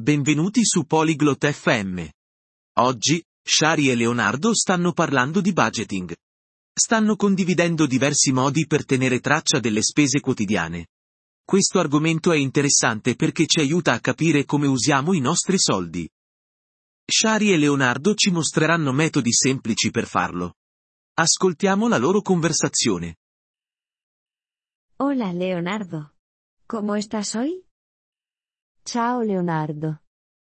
benvenuti su Polyglot FM. Oggi, Shari e Leonardo stanno parlando di budgeting. Stanno condividendo diversi modi per tenere traccia delle spese quotidiane. Questo argomento è interessante perché ci aiuta a capire come usiamo i nostri soldi. Shari e Leonardo ci mostreranno metodi semplici per farlo. Ascoltiamo la loro conversazione. Hola Leonardo. ¿Cómo estás hoy? Ciao Leonardo.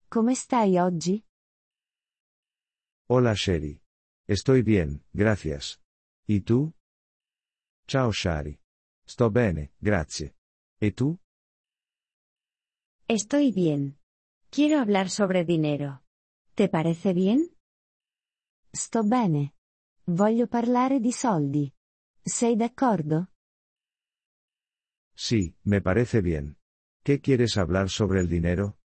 Come stai oggi? Hola Sherry. Estoy bien, gracias. ¿Y tú? Ciao Shari. Sto bene, grazie. ¿E tu? Estoy bien. Quiero hablar sobre dinero. ¿Te parece bien? Sto bene. Voglio parlare di soldi. Sei d'accordo? Sí, me parece bien. ¿Qué quieres hablar sobre il dinero?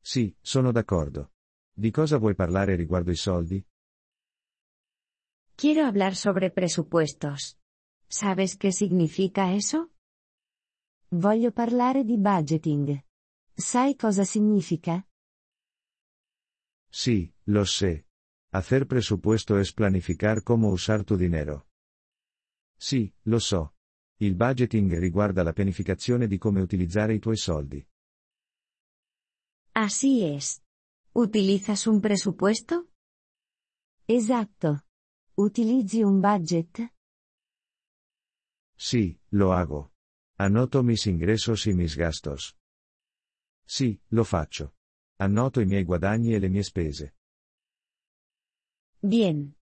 Sì, sono d'accordo. Di cosa vuoi parlare riguardo i soldi? Quiero hablar sobre presupuestos. ¿Sabes qué significa eso? Voglio parlare di budgeting. Sai cosa significa? Sí, lo sé. Hacer presupuesto es planificar cómo usar tu dinero. Sì, lo so. Il budgeting riguarda la pianificazione di come utilizzare i tuoi soldi. Así es. ¿Utilizas un presupuesto? Esatto. Utilizzi un budget? Sí, lo hago. Anoto mis ingresos y mis gastos. Sì, lo faccio. Annoto i miei guadagni e le mie spese. Bien.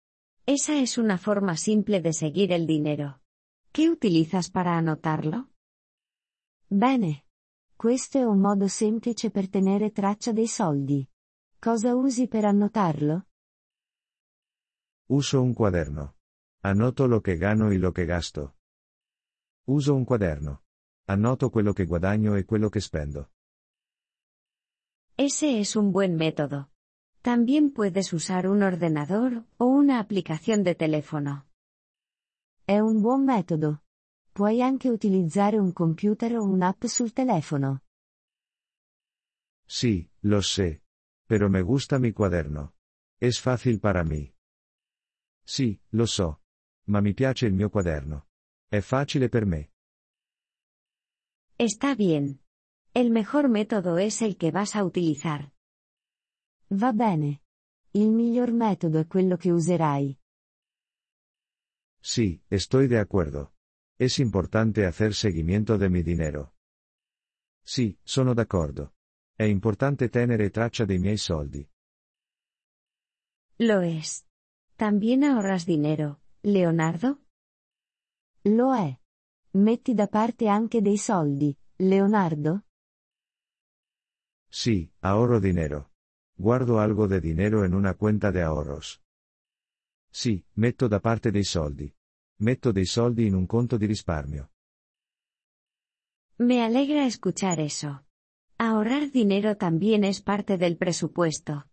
Esa es una forma simple de seguir el dinero. ¿Qué utilizas para anotarlo? Bene. Questo è un modo semplice per tenere traccia dei soldi. Cosa usi per annotarlo? Uso un cuaderno. Anoto lo che gano y lo che gasto. Uso un quaderno. Annoto quello che guadagno e quello che spendo. Ese es un buen método. También puedes usar un ordenador o una aplicación de teléfono. È un buon metodo. Puoi anche utilizzare un computer o un'app sul telefono. Sí, lo sé. Pero me gusta mi cuaderno. Es fácil para mí. Sì, lo so. Ma mi piace il mio quaderno. È facile per me. Está bien. El mejor método es el que vas a utilizar. Va bene. Il miglior metodo è quello che userai. Sí, estoy de acuerdo. Es importante hacer seguimiento de mi dinero. Sì, sono d'accordo. È importante tenere traccia dei miei soldi. Lo es. ¿También ahorras dinero, Leonardo? Lo è. Metti da parte anche dei soldi, Leonardo? Sí, ahorro dinero. Guardo algo de dinero en una cuenta de ahorros. Sì, metto da parte dei soldi. Metto dei soldi in un conto di risparmio. Me alegra escuchar eso. Ahorrar dinero también es parte del presupuesto.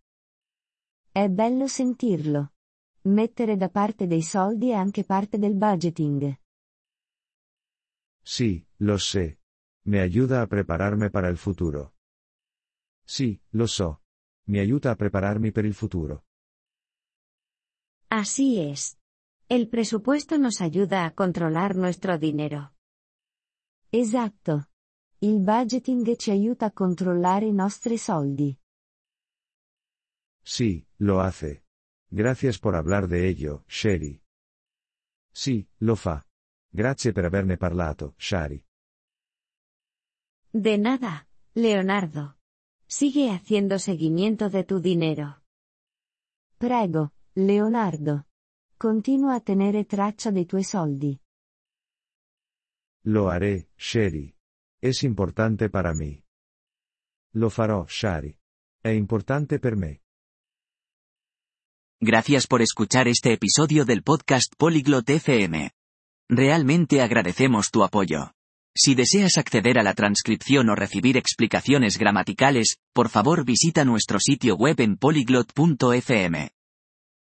È bello sentirlo. Mettere da parte dei soldi è anche parte del budgeting. Sí, lo sé. Me ayuda a prepararme para el futuro. Sì, lo so. Mi aiuta a prepararmi per il futuro. Así es. El presupuesto nos ayuda a controlar nuestro dinero. Esatto. Il budgeting ci aiuta a controllare i nostri soldi. Sí, lo hace. Gracias por hablar de ello, Sherry. Sì, lo fa. Grazie per averne parlato, Shari. De nada, Leonardo. Sigue haciendo seguimiento de tu dinero. Prego, Leonardo. Continua a tenere traccia dei tuoi soldi. Lo haré, Sherry. Es importante para mí. Lo farò, Shari. È importante per me. Gracias por escuchar este episodio del podcast Polyglot FM. Realmente agradecemos tu apoyo. Si deseas acceder a la transcripción o recibir explicaciones gramaticales, por favor visita nuestro sitio web en polyglot.fm.